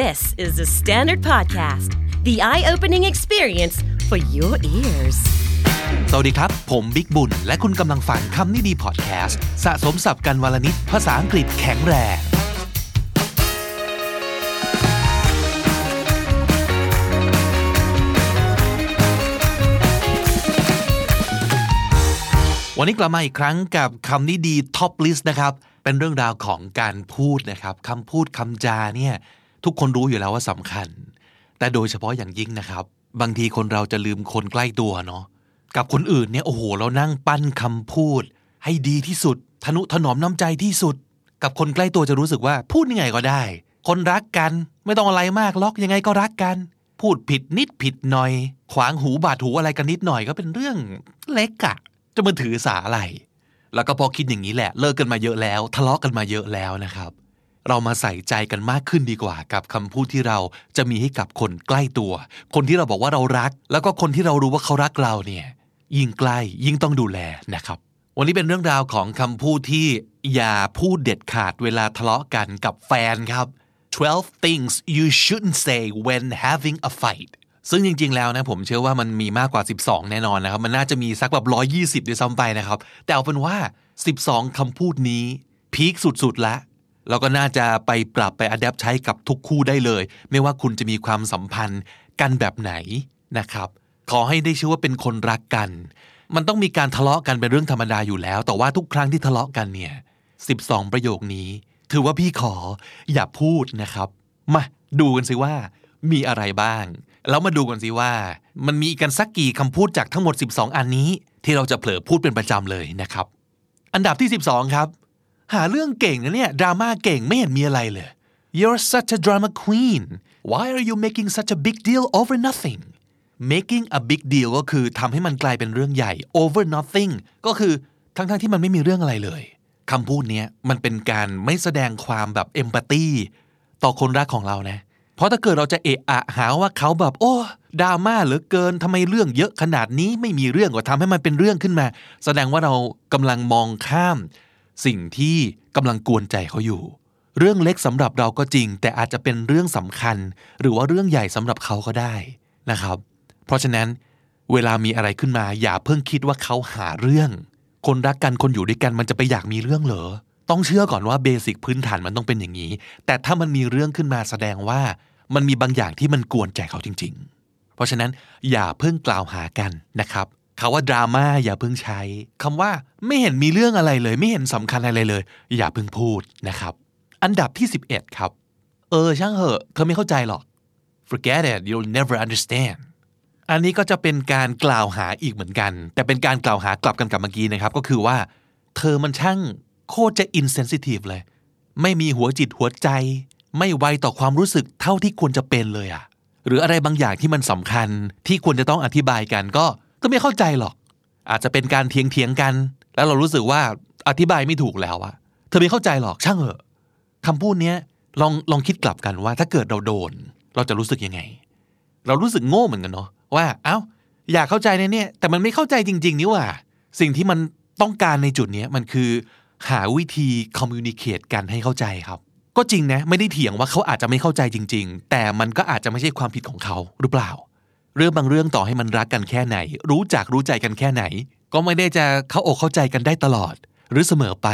This is THE STANDARD Podcast, the eye opening experience for your ears. สวัสดีครับ ผมบิ๊กบุญ และคุณกำลังฟังคำนี้ดีพอดแคสต์สะสมศัพท์กันวันละนิดภาษาอังกฤษแข็งแรงวันนี้กลับมาอีกครั้งกับคำนี้ดี Top List นะครับ เป็นเรื่องราวของการพูดนะครับคำพูดคำจาเนี่ย ทุกคนรู้อยู่แล้วว่าสำคัญ แต่โดยเฉพาะอย่างยิ่งนะครับ บางทีคนเราจะลืมคนใกล้ตัวเนาะกับคนอื่นเนี่ยโอ้โหเรานั่งปั้นคำพูด ให้ดีที่สุด ทนุถนอมน้ำใจที่สุด กับคนใกล้ตัวจะรู้สึกว่าพูดยังไงก็ได้ คนรักกันไม่ต้องอะไรมากล็อกยังไงก็รักกัน พูดผิดนิดผิดหน่อย ขวางหูบาดหูอะไรกันนิดหน่อยก็เป็นเรื่องเล็กอะจะมาถือสาอะไรแล้วก็พอคิดอย่างนี้แหละ เลิกกันมาเยอะแล้ว ทะเลาะกันมาเยอะแล้วนะครับ เรามาใส่ใจกันมากขึ้นดีกว่า กับคำพูดที่เราจะมีให้กับคนใกล้ตัว คนที่เราบอกว่าเรารัก แล้วก็คนที่เรารู้ว่าเขารักเราเนี่ยยิ่งใกล้ยิ่งต้องดูแลนะครับ วันนี้เป็นเรื่องราวของคำพูดที่อย่าพูดเด็ดขาดเวลาทะเลาะกันกับแฟนครับ 12 things you shouldn't say when having a fight ซึ่งจริงๆ แล้วนะผมเชื่อว่ามันมีมากกว่า 12 แน่นอนนะครับ มันน่าจะมีสักแบบ 120 ด้วยซ้ำไปนะครับ แต่เอาเป็นว่า 12 คำพูดนี้พีคสุดๆละ แล้วก็น่าจะไปปรับไปอัดแอปใช้กับทุกคู่ได้เลย ไม่ว่าคุณจะมีความสัมพันธ์กันแบบไหนนะครับ ขอให้ได้ชื่อว่าเป็นคนรักกัน มันต้องมีการทะเลาะกันเป็นเรื่องธรรมดาอยู่แล้ว แต่ว่าทุกครั้งที่ทะเลาะกันเนี่ย12 ประโยคนี้ ถือว่าพี่ขออย่าพูดนะครับ มาดูกันสิว่ามีอะไรบ้าง แล้วมาดูกันสิว่า มันมีกันสักกี่คำพูดจากทั้งหมด 12 อันนี้ ที่เราจะเผลอพูดเป็นประจำเลยนะครับ อันดับที่ 12 ครับ หาเรื่องเก่งนะเนี่ยดราม่าเก่งไม่เห็นมีอะไรเลย You're such a drama queen Why are you making such a big deal over nothing making a big deal ก็คือทำให้มันกลายเป็นเรื่องใหญ่ over nothing ก็คือทั้งๆทที่มันไม่มีเรื่องอะไรเลยคำพูดนี้มันเป็นการไม่แสดงความแบบเอมพัตตีต่อคนรักของเรานะ เพราะถ้าเกิดเราจะเอะอะหาว่าเขาแบบ โอ้ดราม่าเหลือเกินทำไมเรื่องเยอะขนาดนี้ไม่มีเรื่องก็ทำให้มันเป็นเรื่องขึ้นมา แสดงว่าเรากำลังมองข้าม สิ่งที่กำลังกวนใจเขาอยู่ เรื่องเล็กสำหรับเราก็จริง แต่อาจจะเป็นเรื่องสำคัญ หรือว่าเรื่องใหญ่สำหรับเขาก็ได้นะครับ เพราะฉะนั้นเวลามีอะไรขึ้นมาอย่าเพิ่งคิดว่าเขาหาเรื่อง คนรักกันคนอยู่ด้วยกันมันจะไปอยากมีเรื่องเหรอ ต้องเชื่อก่อนว่าเบสิกพื้นฐานมันต้องเป็นอย่างนี้ แต่ถ้ามันมีเรื่องขึ้นมาแสดงว่า มันมีบางอย่างที่มันกวนใจเขาจริง ๆ เพราะฉะนั้นอย่าเพิ่งกล่าวหากันนะครับ คาว่าดราม่าอย่าเพิ่งใช้คำว่าไม่เห็นมีเรื่องอะไรเลย ไม่เห็นสำคัญอะไรเลย อย่าเพิ่งพูดนะครับ อันดับที่ 11 ครับ เออช่างเหอะเธอไม่เข้าใจหรอก forget it you'll never understand อันนี้ก็จะเป็นการกล่าวหาอีกเหมือนกัน แต่เป็นการกล่าวหากลับกันกับเมื่อกี้นะครับ ก็คือว่า เธอมันช่างโคตรจะ insensitive เลย ไม่มีหัวจิตหัวใจ ไม่ไวต่อความรู้สึกเท่าที่ควรจะเป็นเลยอะหรืออะไรบางอย่างที่มันสำคัญที่ควรจะต้องอธิบายกันก็ ก็ไม่เข้าใจหรอก อาจจะเป็นการเถียงเถียงกัน แล้วเรารู้สึกว่าอธิบายไม่ถูกแล้วอะเธอไม่เข้าใจหรอกช่างเหอะคำพูดเนี้ยลองลองคิดกลับกันว่า ถ้าเกิดเราโดน เราจะรู้สึกยังไง เรารู้สึกโง่เหมือนกันเนาะว่าเอ้าอยากเข้าใจในเนี่ย แต่มันไม่เข้าใจจริง ๆ นี่ว่า สิ่งที่มันต้องการในจุดนี้มันคือ หาวิธีคอมมิวนิเคตกันให้เข้าใจครับ ก็จริงนะ ไม่ได้เถียงว่าเขาอาจจะไม่เข้าใจจริง ๆ แต่มันก็อาจจะไม่ใช่ความผิดของเขาหรือเปล่า เรื่องบางเรื่องต่อให้มันรักกันแค่ไหน รู้จักรู้ใจกันแค่ไหน ก็ไม่ได้จะเข้าอกเข้าใจกันได้ตลอด หรือเสมอไป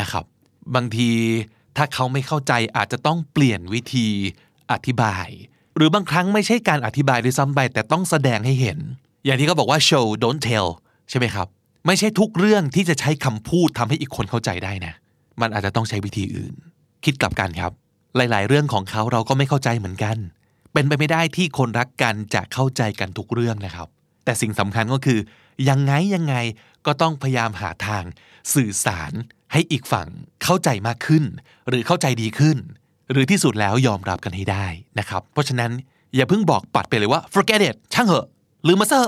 นะครับ บางทีถ้าเขาไม่เข้าใจอาจจะต้องเปลี่ยนวิธีอธิบาย หรือบางครั้งไม่ใช่การอธิบายด้วยซ้ำไปแต่ต้องแสดงให้เห็น อย่างที่เขาบอกว่า show don't tell ใช่ไหมครับ ไม่ใช่ทุกเรื่องที่จะใช้คำพูดทำให้อีกคนเข้าใจได้นะ มันอาจจะต้องใช้วิธีอื่น คิดกลับกันครับ หลาย ๆ เรื่องของเขาเราก็ไม่เข้าใจเหมือนกัน เป็นไปไม่ได้ที่คนรักกันจะเข้าใจกันทุกเรื่องนะครับ แต่สิ่งสำคัญก็คือ ยังไงยังไงก็ต้องพยายามหาทางสื่อสารให้อีกฝั่งเข้าใจมากขึ้น หรือเข้าใจดีขึ้น หรือที่สุดแล้วยอมรับกันให้ได้นะครับ เพราะฉะนั้นอย่าเพิ่งบอกปัดไปเลยว่า forget it ช่างเหอะลืมมาซะ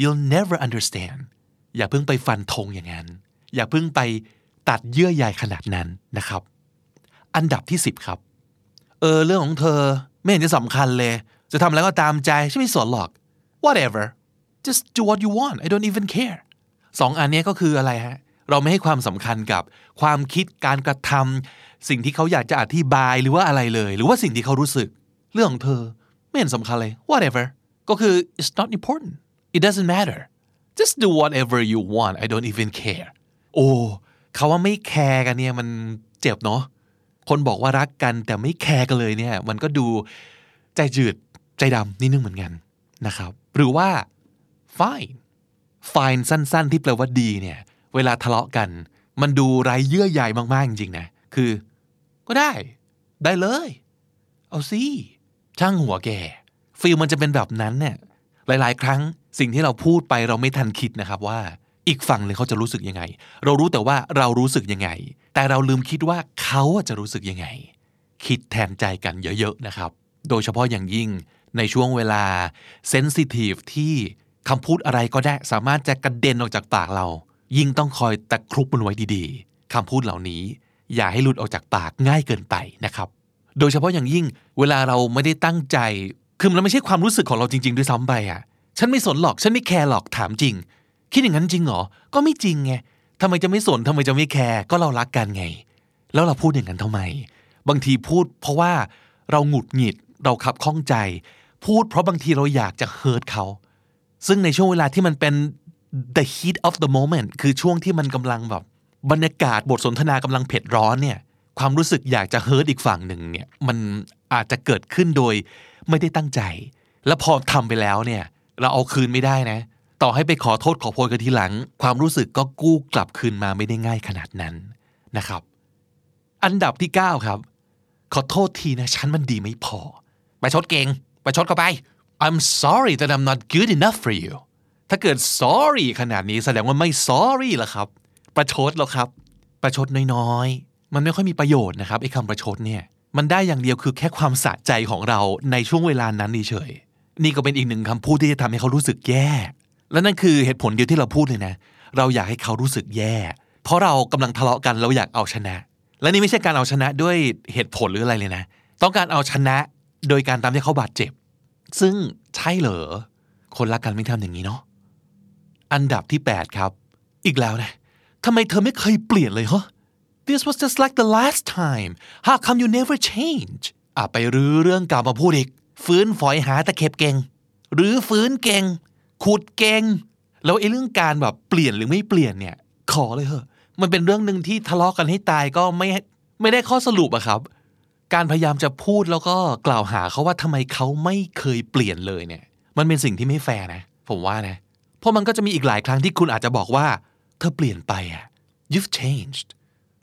you'll never understand อย่าเพิ่งไปฟันธงอย่างนั้น อย่าเพิ่งไปตัดเยื่อใยขนาดนั้นนะครับ อันดับที่ 10 ครับ เออเรื่องของเธอ ไม่เห็นจะสำคัญเลย จะทำอะไรก็ตามใจฉันไม่สนหรอก whatever just do what you want I don't even care สองอันนี้ก็คืออะไรฮะ เราไม่ให้ความสำคัญกับความคิดการกระทำสิ่งที่เขาอยากจะอธิบายหรือว่าอะไรเลย หรือว่าสิ่งที่เขารู้สึก เรื่องของเธอ ไม่เห็นสำคัญเลย whatever ก็คือ it's not important it doesn't matter just do whatever you want I don't even care โอ้เขาว่าไม่แคร์กันเนี่ยมันเจ็บเนาะ คนบอกว่ารักกันแต่ไม่แคร์กันเลยเนี่ย มันก็ดูใจจืดใจดำนิดนึงเหมือนกันนะครับ หรือว่า fine fine สั้น ๆ ที่แปลว่าดีเนี่ย เวลาทะเลาะกัน มันดูไร้เยื่อใยมากๆจริงๆนะคือ ก็ได้ ได้เลย เอาสิช่างหัวแกฟีลมันจะเป็นแบบนั้นเนี่ยหลาย ๆ ครั้งสิ่งที่เราพูดไปเราไม่ทันคิดนะครับว่า อีกฝั่งเลยเขาจะรู้สึกยังไง เรารู้แต่ว่าเรารู้สึกยังไง แต่เราลืมคิดว่าเขาจะรู้สึกยังไง คิดแทนใจกันเยอะๆนะครับ โดยเฉพาะอย่างยิ่งในช่วงเวลาเซนซิทีฟที่คำพูดอะไรก็ได้สามารถจะกระเด็นออกจากปากเรา ยิ่งต้องคอยตะครุบมันไว้ดีๆคำพูดเหล่านี้ อย่าให้หลุดออกจากปากง่ายเกินไปนะครับ โดยเฉพาะอย่างยิ่งเวลาเราไม่ได้ตั้งใจคือมันไม่ใช่ความรู้สึกของเราจริง ๆ ด้วยซ้ำไปอะฉันไม่สนหรอกฉันไม่แคร์หรอกถามจริง คิดอย่างนั้นจริงเหรอ ก็ไม่จริงไงทำไมจะไม่สนทำไมจะไม่แคร์ ก็เรารักกันไง แล้วเราพูดอย่างนั้นทำไม บางทีพูดเพราะว่าเราหงุดหงิด เราขับข้องใจ พูดเพราะบางทีเราอยากจะเฮิร์ตเขา ซึ่งในช่วงเวลาที่มันเป็น the heat of the moment คือช่วงที่มันกำลังแบบ บรรยากาศบทสนทนากำลังเผ็ดร้อนเนี่ย ความรู้สึกอยากจะเฮิร์ตอีกฝั่งหนึ่งเนี่ย มันอาจจะเกิดขึ้นโดยไม่ได้ตั้งใจ แล้วพอทำไปแล้วเนี่ย เราเอาคืนไม่ได้นะ ต่อให้ไปขอโทษขอโพยกันทีหลัง ความรู้สึกก็กู้กลับคืนมาไม่ได้ง่ายขนาดนั้นนะครับ อันดับที่ 9 ครับ ขอโทษทีนะ ฉันมันดีไม่พอ ไปชดเก่งไปชดเข้าไป I'm sorry that I'm not good enough for you ถ้าเกิด sorry ขนาดนี้แสดงว่าไม่ sorry ละครับ ประชดแล้วครับ ประชดน้อยๆ มันไม่ค่อยมีประโยชน์นะครับไอ้คำประชดเนี่ยมันได้อย่างเดียวคือแค่ความสะใจของเราในช่วงเวลานั้นเฉยนี่ก็เป็นอีกหนึ่งคำพูดที่จะทำให้เขารู้สึกแย่ และนั่นคือเหตุผลเดียวที่เราพูดเลยนะ เราอยากให้เขารู้สึกแย่ เพราะเรากำลังทะเลาะกันเราอยากเอาชนะ และนี่ไม่ใช่การเอาชนะด้วยเหตุผลหรืออะไรเลยนะ ต้องการเอาชนะโดยการตามที่เขาบาดเจ็บ ซึ่งใช่เหรอ คนรักกันไม่ทำอย่างนี้เนาะ อันดับที่ 8 ครับ อีกแล้วนะทำไมเธอไม่เคยเปลี่ยนเลยเหรอ This was just like the last time How come you never change อะไปรื้อเรื่องเก่ามาพูดอีก ฟื้นฝอยหาตะเข็บเก่ง หรือฟื้นเก่ง ขุดเก่งแล้วไอ้เรื่องการแบบเปลี่ยนหรือไม่เปลี่ยนเนี่ย ขอเลยเหอะมันเป็นเรื่องหนึ่งที่ทะเลาะกันให้ตายก็ไม่ไม่ได้ข้อสรุปอะครับ การพยายามจะพูดแล้วก็กล่าวหาเขาว่าทำไมเขาไม่เคยเปลี่ยนเลยเนี่ย มันเป็นสิ่งที่ไม่แฟร์นะ ผมว่านะ เพราะมันก็จะมีอีกหลายครั้งที่คุณอาจจะบอกว่า เธอเปลี่ยนไปอะ you've changed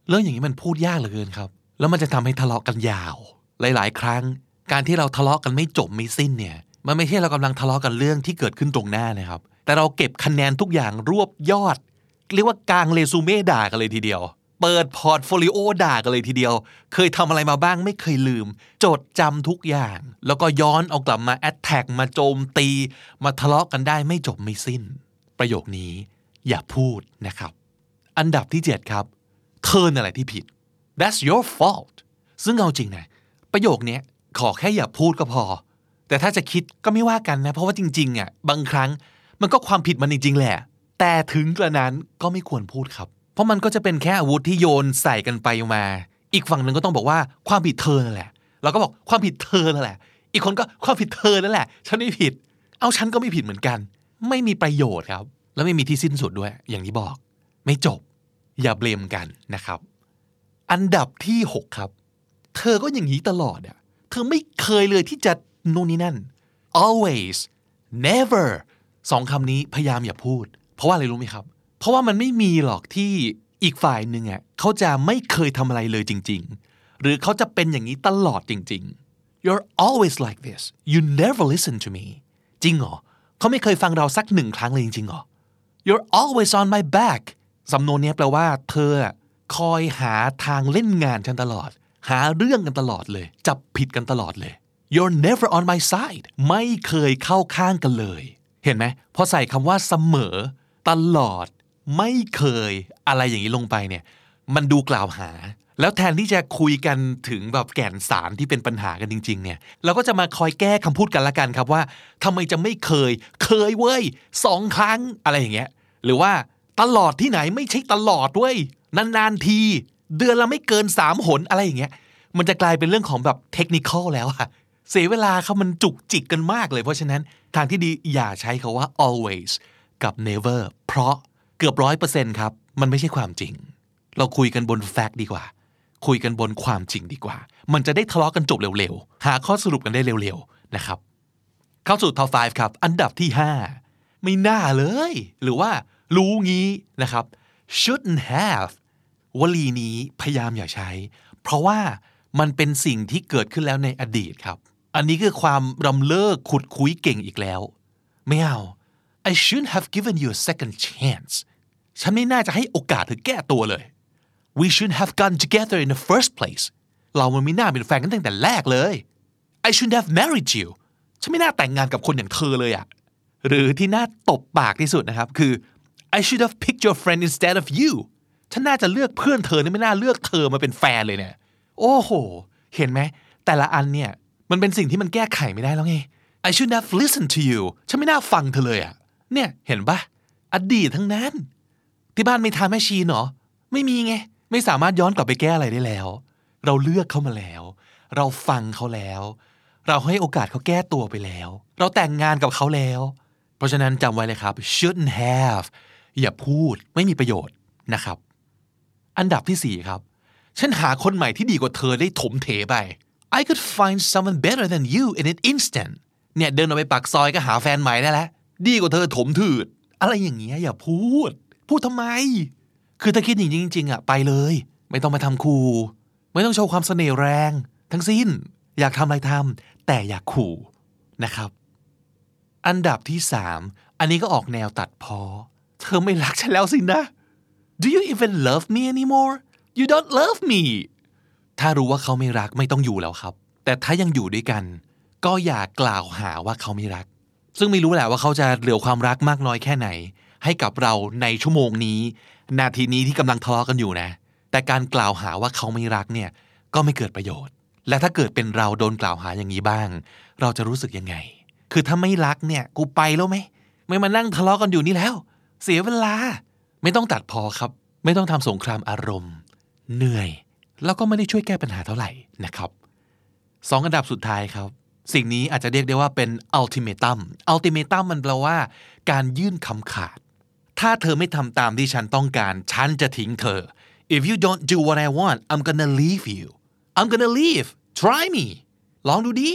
เรื่องอย่างนี้มันพูดยากเหลือเกินครับ แล้วมันจะทำให้ทะเลาะกันยาว หลาย ๆ ครั้ง การที่เราทะเลาะกันไม่จบไม่สิ้นเนี่ย มันไม่ใช่เรากำลังทะเลาะกันเรื่องที่เกิดขึ้นตรงหน้านะครับ แต่เราเก็บคะแนนทุกอย่างรวบยอด เรียกว่ากางเรซูเม่ด่ากันเลยทีเดียว เปิด portfolioด่ากันเลยทีเดียว เคยทำอะไรมาบ้างไม่เคยลืม จดจำทุกอย่าง แล้วก็ย้อนเอากลับมาแอดแท็กมาโจมตี มาทะเลาะกันได้ไม่จบไม่สิ้น ประโยคนี้อย่าพูดนะครับ อันดับที่ 7 ครับ เธอนั่นแหละที่ผิด that's your fault ซึ่งเอาจริงนะประโยคนี้ขอแค่อย่าพูดก็พอ แต่ถ้าจะคิดก็ไม่ว่ากันนะ เพราะว่าจริงๆอะบางครั้งมันก็ความผิดมันจริงๆแหละ แต่ถึงกระนั้นก็ไม่ควรพูดครับ เพราะมันก็จะเป็นแค่อาวุธที่โยนใส่กันไปมา อีกฝั่งหนึ่งก็ต้องบอกว่าความผิดเธอนั่นแหละเราก็บอกความผิดเธอนั่นแหละ อีกคนก็ความผิดเธอนั่นแหละ ฉันไม่ผิด เอาฉันก็ไม่ผิดเหมือนกัน ไม่มีประโยชน์ครับ แล้วไม่มีที่สิ้นสุดด้วย อย่างที่บอก ไม่จบ อย่าเบลมกันนะครับ อันดับที่ 6 ครับ เธอก็อย่างนี้ตลอดอะ เธอไม่เคยเลยที่จะ นู่นนี่นั่น always never สองคำนี้พยายามอย่าพูด เพราะว่าอะไรรู้ไหมครับ เพราะว่ามันไม่มีหรอกที่อีกฝ่ายหนึ่งอะเขาจะไม่เคยทำอะไรเลยจริง ๆ หรือเขาจะเป็นอย่างนี้ตลอดจริง ๆ you're always like this you never listen to me จริงเหรอเขาไม่เคยฟังเราสักหนึ่งครั้งเลยจริงๆเหรอ you're always on my back สำนวนนี้แปลว่า เธอคอยหาทางเล่นงานฉันตลอด หาเรื่องกันตลอดเลย จับผิดกันตลอดเลย you're never on my side ไม่เคยเข้าข้างกันเลย เห็นไหมพอใส่คำว่าเสมอ ตลอด ไม่เคยอะไรอย่างนี้ลงไปเนี่ย มันดูกล่าวหา แล้วแทนที่จะคุยกันถึงแบบแก่นสารที่เป็นปัญหากันจริง ๆ เนี่ย เราก็จะมาคอยแก้คำพูดกันละกันครับว่าทำไมจะไม่เคย เคยเว้ยสองครั้งอะไรอย่างเงี้ย หรือว่าตลอดที่ไหนไม่ใช่ตลอดเว้ยนานๆที เดือนละไม่เกินสามหนอะไรอย่างเงี้ยมันจะกลายเป็นเรื่องของแบบเทคนิคอลแล้วอะ เสียเวลาเขามันจุกจิกกันมากเลย เพราะฉะนั้นทางที่ดีอย่าใช้คาว่า always กับ never เพราะเกือบร้อยเปอร์เซ็นต์ครับ มันไม่ใช่ความจริง เราคุยกันบนแฟกต์ดีกว่า คุยกันบนความจริงดีกว่า มันจะได้ทะเลาะกันจบเร็วๆ หาข้อสรุปกันได้เร็วๆ นะครับ เข้าสู่ top 5 ครับ อันดับที่ 5 ไม่น่าเลย หรือว่ารู้งี้นะครับ shouldn't have วลีนี้พยายามอย่าใช้ เพราะว่ามันเป็นสิ่งที่เกิดขึ้นแล้วในอดีตครับ อันนี้คือความรำเลิกขุดคุยเก่งอีกแล้ว ไม่เอา I shouldn't have given you a second chance ฉันไม่น่าจะให้โอกาสเธอแก้ตัวเลย we shouldn't have gotten together in the first place เรามันไม่น่าเป็นแฟนกันตั้งแต่แรกเลย I shouldn't have married you ฉันไม่น่าแต่งงานกับคนอย่างเธอเลยอะหรือที่น่าตบปากที่สุดนะครับคือ I should have picked your friend instead of you ฉันน่าจะเลือกเพื่อนเธอไม่น่าเลือกเธอมาเป็นแฟนเลยเนี่ย โอ้โห เห็นไหมแต่ละอันเนี่ย มันเป็นสิ่งที่มันแก้ไขไม่ได้แล้วไง I should have listened to you ฉันไม่น่าฟังเธอเลยอะเนี่ยเห็นปะอดีตทั้งนั้น ที่บ้านไม่ทานแม่ชีเนาะไม่มีไง ไม่สามารถย้อนกลับไปแก้อะไรได้แล้ว เราเลือกเขามาแล้ว เราฟังเขาแล้ว เราให้โอกาสเขาแก้ตัวไปแล้ว เราแต่งงานกับเขาแล้ว เพราะฉะนั้นจำไว้เลยครับ shouldn't have อย่าพูดไม่มีประโยชน์นะครับ อันดับที่สี่ครับ ฉันหาคนใหม่ที่ดีกว่าเธอได้ถมเถไป I could find someone better than you in an instant เนี่ยเดินออกไปปากซอยก็หาแฟนใหม่ได้แล้วดีกว่าเธอถมถืด อะไรอย่างเงี้ยอย่าพูด พูดทำไม คือถ้าคิดอย่างนี้จริง ๆอะไปเลย ไม่ต้องมาทำคูไม่ต้องโชว์ความเสน่ห์แรง ทั้งสิ้น อยากทำอะไรทำแต่อยากขู่นะครับ อันดับที่สามอันนี้ก็ออกแนวตัดพอ เธอไม่รักฉันแล้วสินะ Do you even love me anymore You don't love me ถ้ารู้ว่าเขาไม่รักไม่ต้องอยู่แล้วครับ แต่ถ้ายังอยู่ด้วยกัน ก็อย่ากล่าวหาว่าเขาไม่รัก ซึ่งไม่รู้แหละว่าเขาจะเหลือความรักมากน้อยแค่ไหน ให้กับเราในชั่วโมงนี้ นาทีนี้ที่กำลังทะเลาะกันอยู่นะ แต่การกล่าวหาว่าเขาไม่รักเนี่ยก็ไม่เกิดประโยชน์ และถ้าเกิดเป็นเราโดนกล่าวหาอย่างนี้บ้าง เราจะรู้สึกยังไง คือถ้าไม่รักเนี่ยกูไปแล้วไหมไม่มานั่งทะเลาะกันอยู่นี่แล้ว เสียเวลา ไม่ต้องตัดพอครับ ไม่ต้องทำสงครามอารมณ์ เหนื่อย แล้วก็ไม่ได้ช่วยแก้ปัญหาเท่าไหร่นะครับสองอันดับสุดท้ายครับ สิ่งนี้อาจจะเรียกได้ว่าเป็น ultimatum ultimatum มันแปลว่า การยื่นคำขาด ถ้าเธอไม่ทำตามที่ฉันต้องการ ฉันจะทิ้งเธอ if you don't do what I want I'm gonna leave you I'm gonna leave try me ลองดูดิ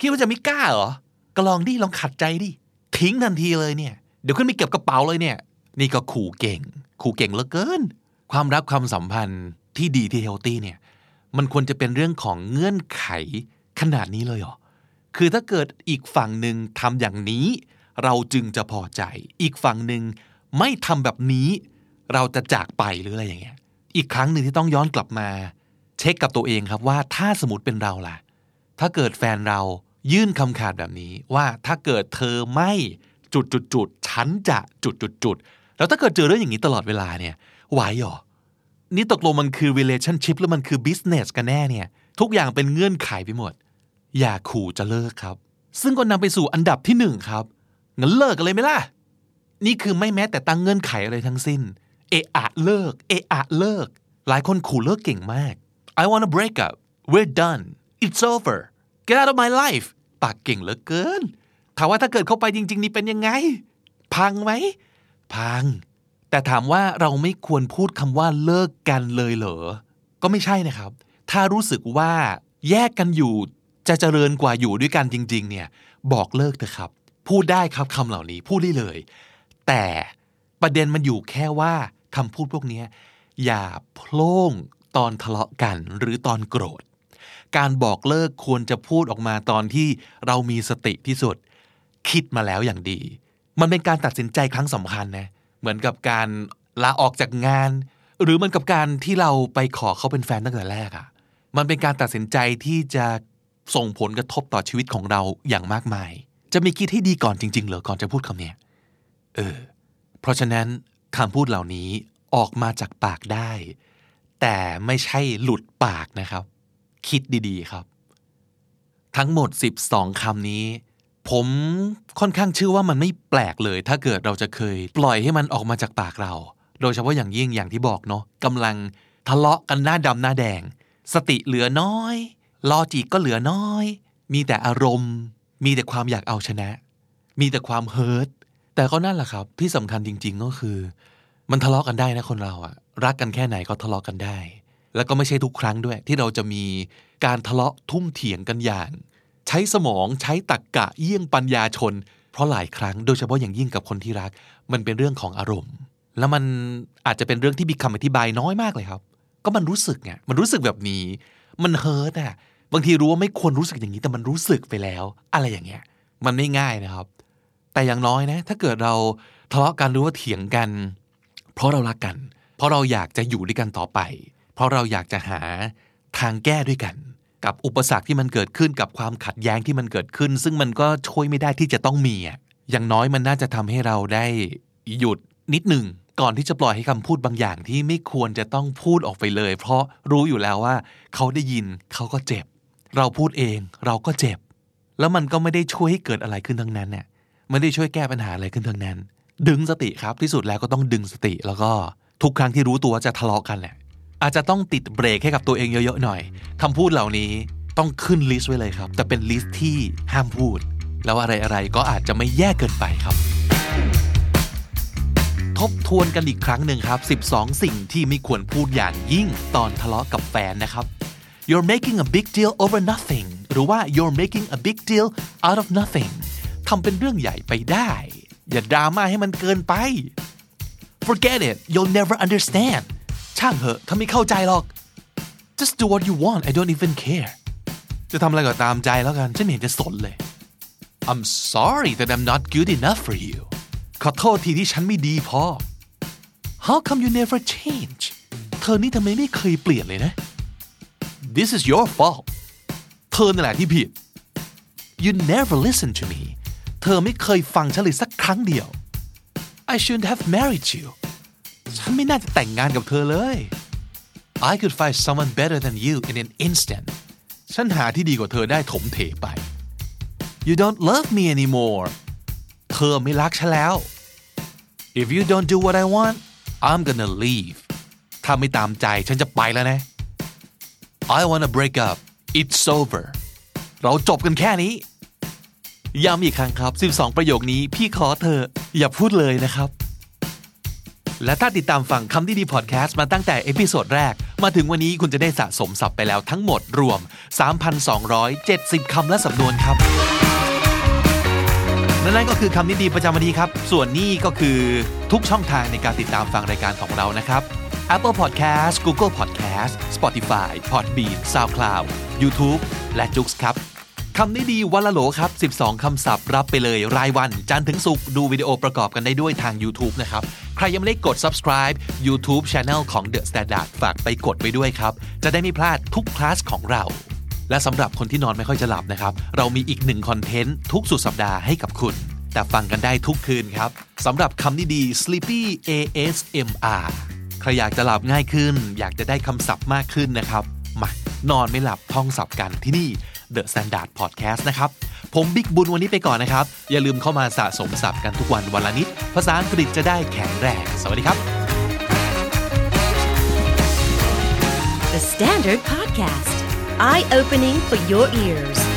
คิดว่าจะไม่กล้าเหรอ ก็ลองดิลองขัดใจดิทิ้งทันทีเลยเนี่ย เดี๋ยวขึ้นไปเก็บกระเป๋าเลยเนี่ย นี่ก็ขู่เก่ง ขู่เก่งเหลือเกิน ความรักความสัมพันธ์ ที่ดีที่เฮลตี้เนี่ยมันควรจะเป็นเรื่องของเงื่อนไขขนาดนี้เลยเหรอ คือถ้าเกิดอีกฝั่งหนึ่งทำอย่างนี้ เราจึงจะพอใจ อีกฝั่งหนึ่งไม่ทำแบบนี้ เราจะจากไปหรืออะไรอย่างเงี้ย อีกครั้งหนึ่งที่ต้องย้อนกลับมา เช็คกับตัวเองครับว่าถ้าสมมติเป็นเราล่ะ ถ้าเกิดแฟนเรายื่นคำขาดแบบนี้ว่าถ้าเกิดเธอไม่จุดจุดจุดฉันจะจุดจุดจุดแล้วถ้าเกิดเจอเรื่องอย่างนี้ตลอดเวลาเนี่ยไหวหรอ นี่ตกลงมันคือ relationship หรือมันคือ business กันแน่เนี่ย ทุกอย่างเป็นเงื่อนไขไปหมด อย่าขู่จะเลิกครับ ซึ่งก็นำไปสู่อันดับที่หนึ่งครับงั้นเลิกกันเลยไหมล่ะ นี่คือไม่แม้แต่ตั้งเงื่อนไขอะไรทั้งสิ้น เอะอะเลิก เอะอะเลิก หลายคนขู่เลิกเก่งมาก I wanna break up we're done it's over get out of my life ปากเก่งเหลือเกิน ถามว่าถ้าเกิดเข้าไปจริง ๆ นี่เป็นยังไง พังไหม พัง แต่ถามว่าเราไม่ควรพูดคำว่าเลิกกันเลยเหรอ ก็ไม่ใช่นะครับ ถ้ารู้สึกว่าแยกกันอยู่จะเจริญกว่าอยู่ด้วยกันจริง ๆ เนี่ย บอกเลิกเถอะครับ พูดได้ครับคำเหล่านี้พูดได้เลย แต่ประเด็นมันอยู่แค่ว่าคำพูดพวกนี้อย่าโพล่งตอนทะเลาะกันหรือตอนโกรธ การบอกเลิกควรจะพูดออกมาตอนที่เรามีสติที่สุด คิดมาแล้วอย่างดี มันเป็นการตัดสินใจครั้งสำคัญนะ เหมือนกับการลาออกจากงาน หรือมันกับการที่เราไปขอเขาเป็นแฟนตั้งแต่แรกอะ่ะมันเป็นการตัดสินใจที่จะส่งผลกระทบต่อชีวิตของเราอย่างมากมาย จะมีคิดให้ดีก่อนจริง ๆ เหรอก่อนจะพูดคำเนี้ยเออ เพราะฉะนั้นคำพูดเหล่านี้ออกมาจากปากได้ แต่ไม่ใช่หลุดปากนะครับ คิดดีๆครับ ทั้งหมด 12 คำนี้ ผมค่อนข้างเชื่อว่ามันไม่แปลกเลย ถ้าเกิดเราจะเคย ปล่อยให้มันออกมาจากปากเรา โดยเฉพาะอย่างยิ่งอย่างที่บอกเนาะกำลังทะเลาะกันหน้าดำหน้าแดง สติเหลือน้อย ลอจิกก็เหลือน้อย มีแต่อารมณ์ มีแต่ความอยากเอาชนะ มีแต่ความเฮิร์ตแต่ก็นั่นแหละครับ ที่สำคัญจริง ๆ ก็คือ มันทะเลาะกันได้นะคนเราอะรักกันแค่ไหนก็ทะเลาะกันได้ แล้วก็ไม่ใช่ทุกครั้งด้วย ที่เราจะมีการทะเลาะทุ่มเถียงกันอย่าง ใช้สมองใช้ตักกะเยี่ยงปัญญาชน เพราะหลายครั้งโดยเฉพาะอย่างยิ่งกับคนที่รัก มันเป็นเรื่องของอารมณ์ แล้วมันอาจจะเป็นเรื่องที่มีคำอธิบายน้อยมากเลยครับ ก็มันรู้สึกไงมันรู้สึกแบบนี้ มันเฮิร์ตอะบางทีรู้ว่าไม่ควรรู้สึกอย่างนี้แต่มันรู้สึกไปแล้ว อะไรอย่างเงี้ย มันไม่ง่ายนะครับ แต่อย่างน้อยนะ ถ้าเกิดเราทะเลาะกันหรือว่าเถียงกัน เพราะเรารักกัน เพราะเราอยากจะอยู่ด้วยกันต่อไป เพราะเราอยากจะหาทางแก้ด้วยกัน กับอุปสรรคที่มันเกิดขึ้นกับความขัดแย้งที่มันเกิดขึ้น ซึ่งมันก็ช่วยไม่ได้ที่จะต้องมีอะอย่างน้อยมันน่าจะทำให้เราได้หยุดนิดหนึ่งก่อนที่จะปล่อยให้คำพูดบางอย่างที่ไม่ควรจะต้องพูดออกไปเลย เพราะรู้อยู่แล้วว่า เขาได้ยินเขาก็เจ็บ เราพูดเองเราก็เจ็บ แล้วมันก็ไม่ได้ช่วยให้เกิดอะไรขึ้นทั้งนั้นเนี่ยไม่ได้ช่วยแก้ปัญหาอะไรขึ้นทั้งนั้น ดึงสติครับที่สุดแล้วก็ต้องดึงสติแล้วก็ทุกครั้งที่รู้ตัวจะทะเลาะกันแหละ อาจจะต้องติดเบรกให้กับตัวเองเยอะๆหน่อยคำพูดเหล่านี้ต้องขึ้น list ไว้เลยครับ แต่เป็น list ที่ห้ามพูด แล้วอะไรๆก็อาจจะไม่แย่เกินไปครับ ทบทวนกันอีกครั้งหนึ่งครับ 12 สิ่งที่ไม่ควรพูดอย่างยิ่งตอนทะเลาะกับแฟนนะครับ you're making a big deal over nothing หรือว่า you're making a big deal out of nothing ทำเป็นเรื่องใหญ่ไปได้ อย่าดราม่าให้มันเกินไป forget it you'll never understand ช่างเหอะถ้าไม่เข้าใจหรอก just do what you want I don't even care จะทำอะไรก็ตามใจแล้วกันฉันเห็นจะสนเลย I'm sorry that I'm not good enough for you ขอโทษทีที่ฉันไม่ดีพอ How come you never change เธอนี่ทำไมไม่เคยเปลี่ยนเลยนะ This is your fault เธอนั่นแหละที่ผิด You never listen to me เธอไม่เคยฟังฉันเลยสักครั้งเดียว I shouldn't have married you ฉันไม่น่าจะแต่งงานกับเธอเลย I could find someone better than you in an instant ฉันหาที่ดีกว่าเธอได้ถมเถไป You don't love me anymore เธอไม่รักฉันแล้ว If you don't do what I want I'm gonna leave ถ้าไม่ตามใจฉันจะไปแล้วนะ I wanna break up it's over เราจบกันแค่นี้ ย้ำอีกครั้งครับ 12 ประโยคนี้พี่ขอเธออย่าพูดเลยนะครับ และถ้าติดตามฟังคำนี้ดีพอดแคสต์มาตั้งแต่ episode แรก มาถึงวันนี้คุณจะได้สะสมศัพท์ไปแล้วทั้งหมดรวม 3,270 คำและสำนวนครับและนั่นก็คือคำนิดีประจำวันนี้ครับ ส่วนนี้ก็คือทุกช่องทางในการติดตามฟังรายการของเรานะครับ Apple Podcast Google Podcast Spotify Podbean SoundCloud YouTube และ j o o x ครับ คำนี้ดีวันละโหลครับ 12 คำศัพท์รับไปเลยรายวัน จันทถึงศุกดูวิดีโอประกอบกันได้ด้วยทาง YouTube นะครับ ใครยังไม่ได้กด subscribe YouTube Channel ของ The Standard ฝากไปกดไว้ด้วยครับ จะได้ไม่พลาดทุกคลาสของเรา และสำหรับคนที่นอนไม่ค่อยจะหลับนะครับ เรามีอีกหนึ่งคอนเทนต์ทุกสุดสัปดาห์ให้กับคุณ แต่ฟังกันได้ทุกคืนครับสำหรับคำนี้ดี Sleepy ASMR ใครอยากจะหลับง่ายขึ้น อยากจะได้คำศัพท์มากขึ้นนะครับมานอนไม่หลับท่องศัพท์กันที่นี่ The Standard Podcast นะครับ ผมบิ๊กบุญวันนี้ไปก่อนนะครับ อย่าลืมเข้ามาสะสมศัพท์กันทุกวันวันละนิด ภาษาอังกฤษจะได้แข็งแรง สวัสดีครับ The Standard Podcast, eye opening for your ears.